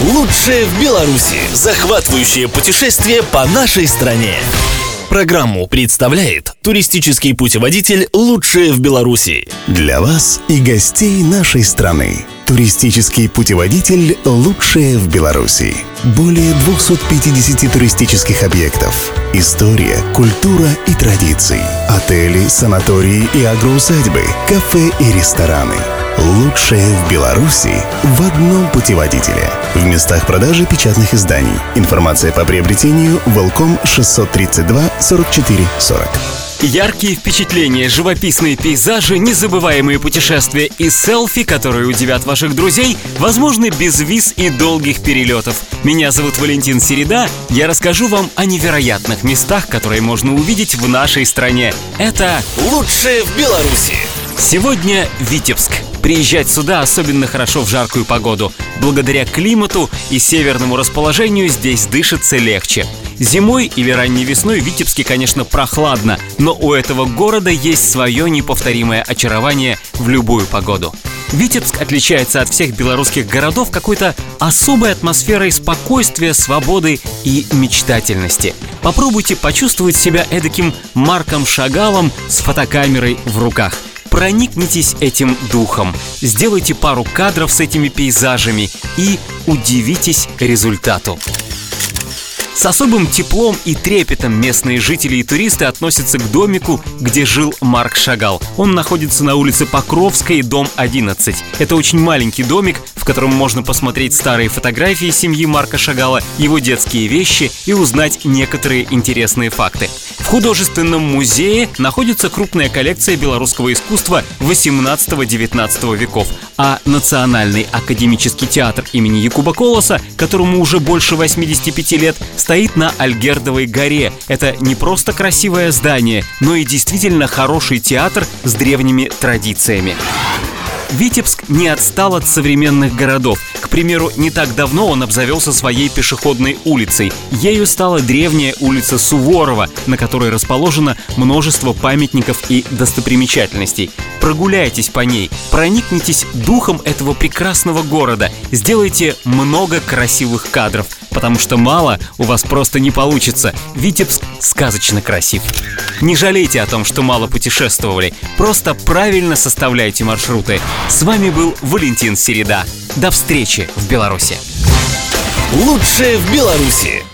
Лучшее в Беларуси. Захватывающее путешествие по нашей стране. Программу представляет туристический путеводитель «Лучшее в Беларуси». Для вас и гостей нашей страны. Туристический путеводитель «Лучшее в Беларуси». Более 250 туристических объектов. История, культура и традиции. Отели, санатории и агроусадьбы, кафе и рестораны. Лучшее в Беларуси в одном путеводителе. В местах продажи печатных изданий. Информация по приобретению Волком 632 44 40. Яркие впечатления, живописные пейзажи, незабываемые путешествия и селфи, которые удивят ваших друзей, возможны без виз и долгих перелетов. Меня зовут Валентин Середа. Я расскажу вам о невероятных местах, которые можно увидеть в нашей стране. Это Лучшее в Беларуси. Сегодня Витебск. Приезжать сюда особенно хорошо в жаркую погоду. Благодаря климату и северному расположению здесь дышится легче. Зимой или ранней весной в Витебске, конечно, прохладно, но у этого города есть свое неповторимое очарование в любую погоду. Витебск отличается от всех белорусских городов какой-то особой атмосферой спокойствия, свободы и мечтательности. Попробуйте почувствовать себя эдаким Марком Шагалом с фотокамерой в руках – Проникнитесь этим духом, сделайте пару кадров с этими пейзажами и удивитесь результату. С особым теплом и трепетом местные жители и туристы относятся к домику, где жил Марк Шагал. Он находится на улице Покровской, дом 11. Это очень маленький домик, в котором можно посмотреть старые фотографии семьи Марка Шагала, его детские вещи и узнать некоторые интересные факты. В художественном музее находится крупная коллекция белорусского искусства 18-19 веков, а Национальный академический театр имени Якуба Колоса, которому уже больше 85 лет, стоит на Альгердовой горе. Это не просто красивое здание, но и действительно хороший театр с древними традициями. Витебск не отстал от современных городов. К примеру, не так давно он обзавелся своей пешеходной улицей. Ею стала древняя улица Суворова, на которой расположено множество памятников и достопримечательностей. Прогуляйтесь по ней, проникнитесь духом этого прекрасного города, сделайте много красивых кадров, потому что мало у вас просто не получится. Витебск сказочно красив. Не жалейте о том, что мало путешествовали, просто правильно составляйте маршруты. С вами был Валентин Середа. До встречи в Беларуси. Лучшее в Беларуси.